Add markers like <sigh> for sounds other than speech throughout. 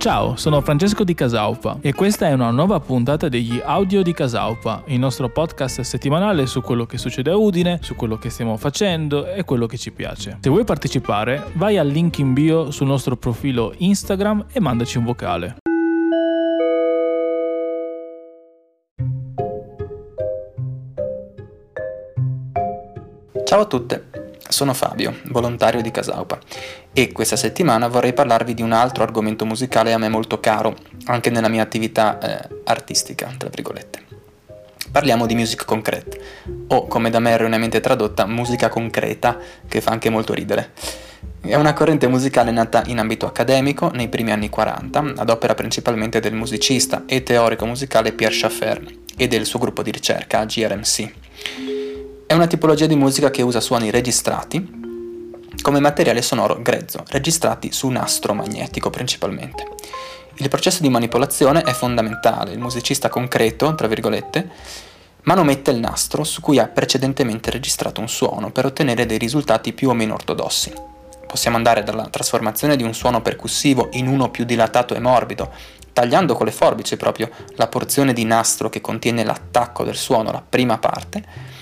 Ciao, sono Francesco di Casaupa e questa è una nuova puntata degli Audio di Casaupa, il nostro podcast settimanale su quello che succede a Udine, su quello che stiamo facendo e quello che ci piace. Se vuoi partecipare, vai al link in bio sul nostro profilo Instagram e mandaci un vocale. Ciao a tutte, sono Fabio, volontario di Casaupa, e questa settimana vorrei parlarvi di un altro argomento musicale a me molto caro, anche nella mia attività eh, artistica, tra virgolette. Parliamo di music concrete, o come da me erroneamente tradotta, musica concreta, che fa anche molto ridere. È una corrente musicale nata in ambito accademico nei primi anni 40, ad opera principalmente del musicista e teorico musicale Pierre Schaeffer e del suo gruppo di ricerca GRMC. È una tipologia di musica che usa suoni registrati come materiale sonoro grezzo, registrati su nastro magnetico principalmente. Il processo di manipolazione è fondamentale, il musicista concreto, tra virgolette, manomette il nastro su cui ha precedentemente registrato un suono per ottenere dei risultati più o meno ortodossi. Possiamo andare dalla trasformazione di un suono percussivo in uno più dilatato e morbido, tagliando con le forbici proprio la porzione di nastro che contiene l'attacco del suono, la prima parte,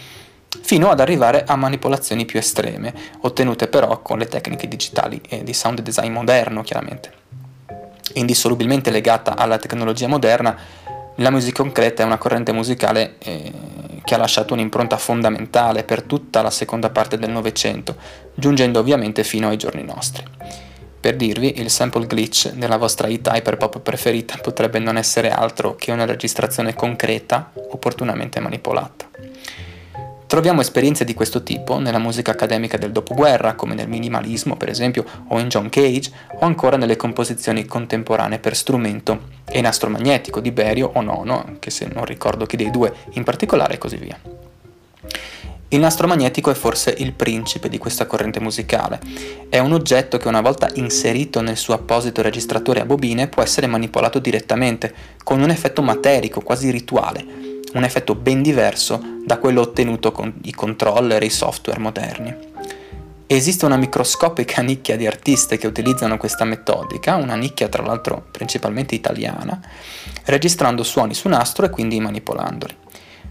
fino ad arrivare a manipolazioni più estreme, ottenute però con le tecniche digitali e di sound design moderno, chiaramente. Indissolubilmente legata alla tecnologia moderna, la musica concreta è una corrente musicale eh, che ha lasciato un'impronta fondamentale per tutta la seconda parte del Novecento, giungendo ovviamente fino ai giorni nostri. Per dirvi, il sample glitch della vostra hit hyperpop preferita potrebbe non essere altro che una registrazione concreta opportunamente manipolata. Troviamo esperienze di questo tipo nella musica accademica del dopoguerra, come nel minimalismo per esempio, o in John Cage, o ancora nelle composizioni contemporanee per strumento e nastro magnetico di Berio o Nono, anche se non ricordo chi dei due in particolare e così via. Il nastro magnetico è forse il principe di questa corrente musicale. È un oggetto che una volta inserito nel suo apposito registratore a bobine può essere manipolato direttamente, con un effetto materico, quasi rituale, un effetto ben diverso da quello ottenuto con i controller e i software moderni. Esiste una microscopica nicchia di artiste che utilizzano questa metodica, una nicchia tra l'altro principalmente italiana, registrando suoni su nastro e quindi manipolandoli.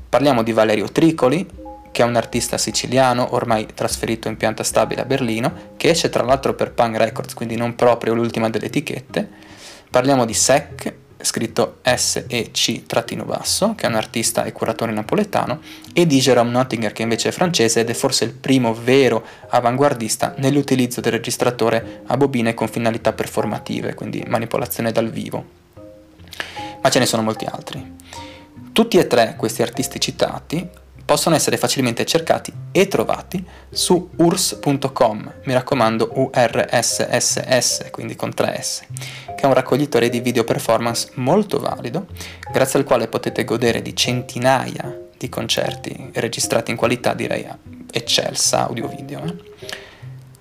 Parliamo di Valerio Tricoli, che è un artista siciliano ormai trasferito in pianta stabile a Berlino, che esce tra l'altro per Punk Records, quindi non proprio l'ultima delle etichette. Parliamo di Sec, scritto SEC-basso, che è un artista e curatore napoletano, e di Jerome Nottinger, che invece è francese ed è forse il primo vero avanguardista nell'utilizzo del registratore a bobine con finalità performative, quindi manipolazione dal vivo. Ma ce ne sono molti altri. Tutti e tre questi artisti citati possono essere facilmente cercati e trovati su urs.com, mi raccomando URSSS, quindi con 3S, che è un raccoglitore di video performance molto valido, grazie al quale potete godere di centinaia di concerti registrati in qualità direi eccelsa audio-video. Eh?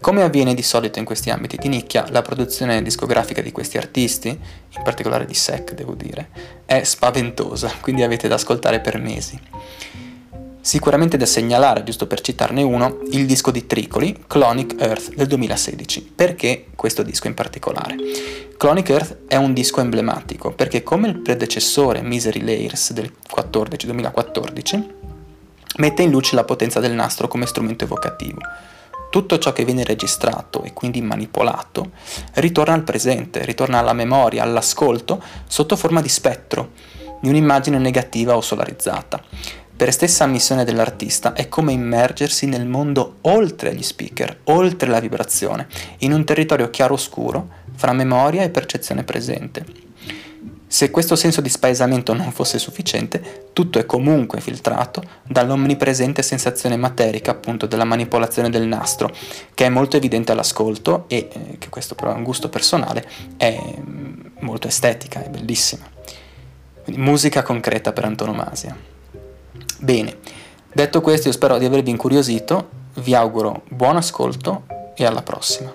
Come avviene di solito in questi ambiti di nicchia, la produzione discografica di questi artisti, in particolare di SEC devo dire, è spaventosa, <laughs> quindi avete da ascoltare per mesi. Sicuramente da segnalare, giusto per citarne uno, il disco di Tricoli, Clonic Earth del 2016. Perché questo disco in particolare? Clonic Earth è un disco emblematico perché come il predecessore Misery Layers del 14, 2014 mette in luce la potenza del nastro come strumento evocativo. Tutto ciò che viene registrato e quindi manipolato ritorna al presente, ritorna alla memoria, all'ascolto sotto forma di spettro, di un'immagine negativa o solarizzata. Per stessa ammissione dell'artista è come immergersi nel mondo oltre gli speaker, oltre la vibrazione, in un territorio chiaro-oscuro fra memoria e percezione presente. Se questo senso di spaesamento non fosse sufficiente, tutto è comunque filtrato dall'omnipresente sensazione materica appunto della manipolazione del nastro, che è molto evidente all'ascolto e, eh, che questo però è un gusto personale, è mm, molto estetica, è bellissima. Quindi musica concreta per antonomasia. Bene, detto questo io spero di avervi incuriosito, vi auguro buon ascolto e alla prossima.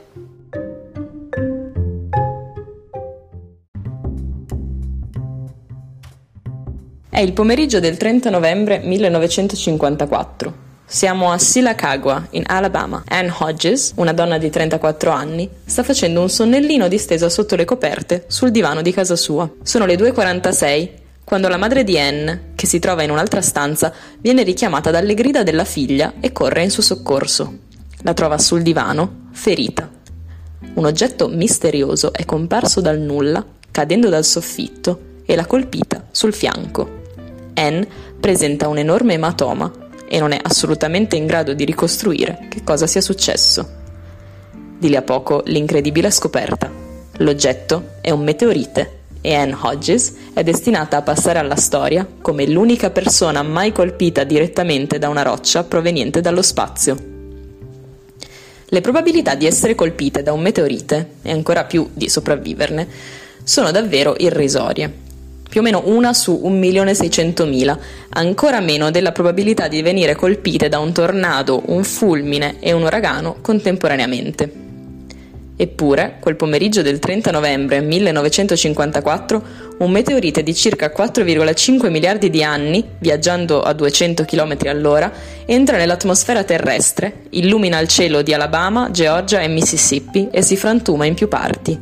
È il pomeriggio del 30 novembre 1954. Siamo a Silacagua, in Alabama. Ann Hodges, una donna di 34 anni, sta facendo un sonnellino distesa sotto le coperte sul divano di casa sua. Sono le 2.46 quando la madre di Ann, che si trova in un'altra stanza, viene richiamata dalle grida della figlia e corre in suo soccorso. La trova sul divano, ferita. Un oggetto misterioso è comparso dal nulla, cadendo dal soffitto, e l'ha colpita sul fianco. Ann presenta un enorme ematoma e non è assolutamente in grado di ricostruire che cosa sia successo. Di lì a poco l'incredibile scoperta. L'oggetto è un meteorite e Anne Hodges è destinata a passare alla storia come l'unica persona mai colpita direttamente da una roccia proveniente dallo spazio. Le probabilità di essere colpite da un meteorite, e ancora più di sopravviverne, sono davvero irrisorie più o meno una su 1.600.000, ancora meno della probabilità di venire colpite da un tornado, un fulmine e un uragano contemporaneamente. Eppure, quel pomeriggio del 30 novembre 1954, un meteorite di circa 4,5 miliardi di anni, viaggiando a 200 km all'ora, entra nell'atmosfera terrestre, illumina il cielo di Alabama, Georgia e Mississippi e si frantuma in più parti.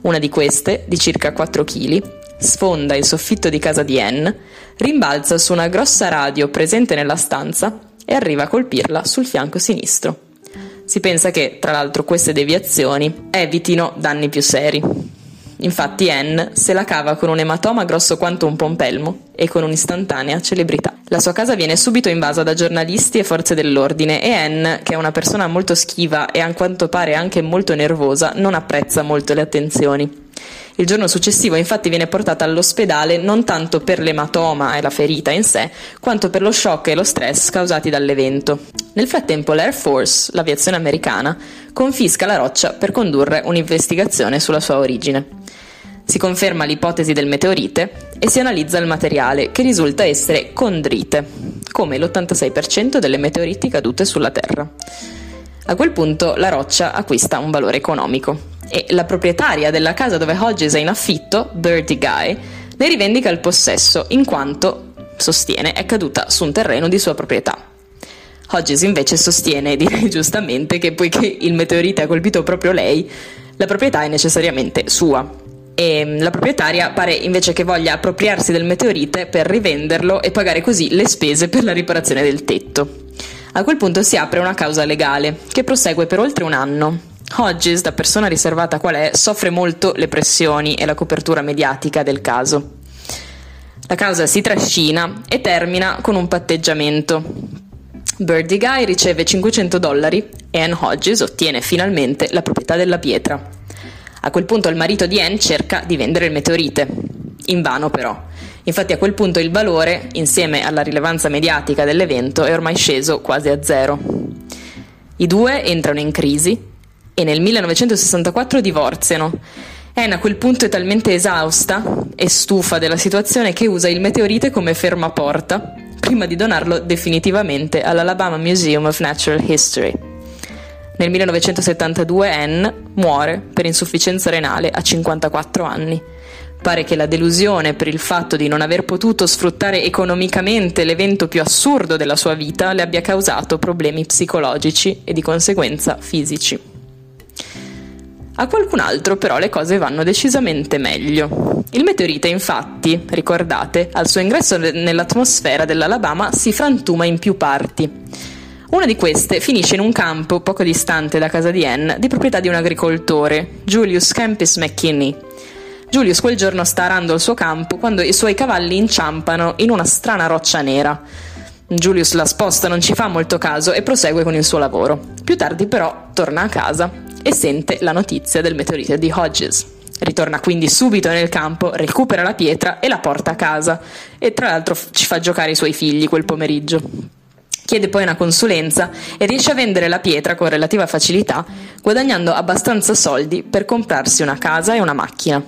Una di queste, di circa 4 kg, sfonda il soffitto di casa di Anne, rimbalza su una grossa radio presente nella stanza e arriva a colpirla sul fianco sinistro. Si pensa che, tra l'altro, queste deviazioni evitino danni più seri. Infatti Anne se la cava con un ematoma grosso quanto un pompelmo e con un'istantanea celebrità. La sua casa viene subito invasa da giornalisti e forze dell'ordine e Anne, che è una persona molto schiva e a quanto pare anche molto nervosa, non apprezza molto le attenzioni. Il giorno successivo infatti viene portata all'ospedale non tanto per l'ematoma e la ferita in sé, quanto per lo shock e lo stress causati dall'evento. Nel frattempo l'Air Force, l'aviazione americana, confisca la roccia per condurre un'investigazione sulla sua origine. Si conferma l'ipotesi del meteorite e si analizza il materiale, che risulta essere condrite, come l'86% delle meteoriti cadute sulla Terra. A quel punto la roccia acquista un valore economico e la proprietaria della casa dove Hodges è in affitto, Bertie Guy, ne rivendica il possesso in quanto, sostiene, è caduta su un terreno di sua proprietà. Hodges invece sostiene, direi <laughs> giustamente, che poiché il meteorite ha colpito proprio lei, la proprietà è necessariamente sua. E mm, la proprietaria pare invece che voglia appropriarsi del meteorite per rivenderlo e pagare così le spese per la riparazione del tetto. A quel punto si apre una causa legale, che prosegue per oltre un anno, Hodges, da persona riservata qual è, soffre molto le pressioni e la copertura mediatica del caso. La causa si trascina e termina con un patteggiamento. Birdie Guy riceve 500 dollari e Ann Hodges ottiene finalmente la proprietà della pietra. A quel punto il marito di Ann cerca di vendere il meteorite. Invano però. Infatti a quel punto il valore, insieme alla rilevanza mediatica dell'evento, è ormai sceso quasi a zero. I due entrano in crisi e nel 1964 divorziano. Anne a quel punto è talmente esausta e stufa della situazione che usa il meteorite come fermaporta prima di donarlo definitivamente all'Alabama Museum of Natural History. Nel 1972 Anne muore per insufficienza renale a 54 anni. Pare che la delusione per il fatto di non aver potuto sfruttare economicamente l'evento più assurdo della sua vita le abbia causato problemi psicologici e di conseguenza fisici. A qualcun altro però le cose vanno decisamente meglio. Il meteorite infatti, ricordate, al suo ingresso nell'atmosfera dell'Alabama si frantuma in più parti. Una di queste finisce in un campo poco distante da casa di Anne, di proprietà di un agricoltore, Julius Campus McKinney. Julius quel giorno sta arando il suo campo quando i suoi cavalli inciampano in una strana roccia nera. Julius la sposta, non ci fa molto caso e prosegue con il suo lavoro. Più tardi però torna a casa e sente la notizia del meteorite di Hodges. Ritorna quindi subito nel campo, recupera la pietra e la porta a casa e tra l'altro ci fa giocare i suoi figli quel pomeriggio. Chiede poi una consulenza e riesce a vendere la pietra con relativa facilità, guadagnando abbastanza soldi per comprarsi una casa e una macchina.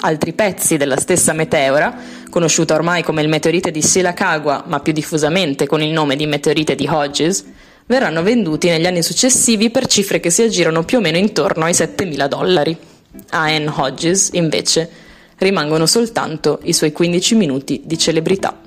Altri pezzi della stessa meteora, conosciuta ormai come il meteorite di Silacagua, ma più diffusamente con il nome di meteorite di Hodges, verranno venduti negli anni successivi per cifre che si aggirano più o meno intorno ai 7.000 dollari. A Anne Hodges, invece, rimangono soltanto i suoi 15 minuti di celebrità.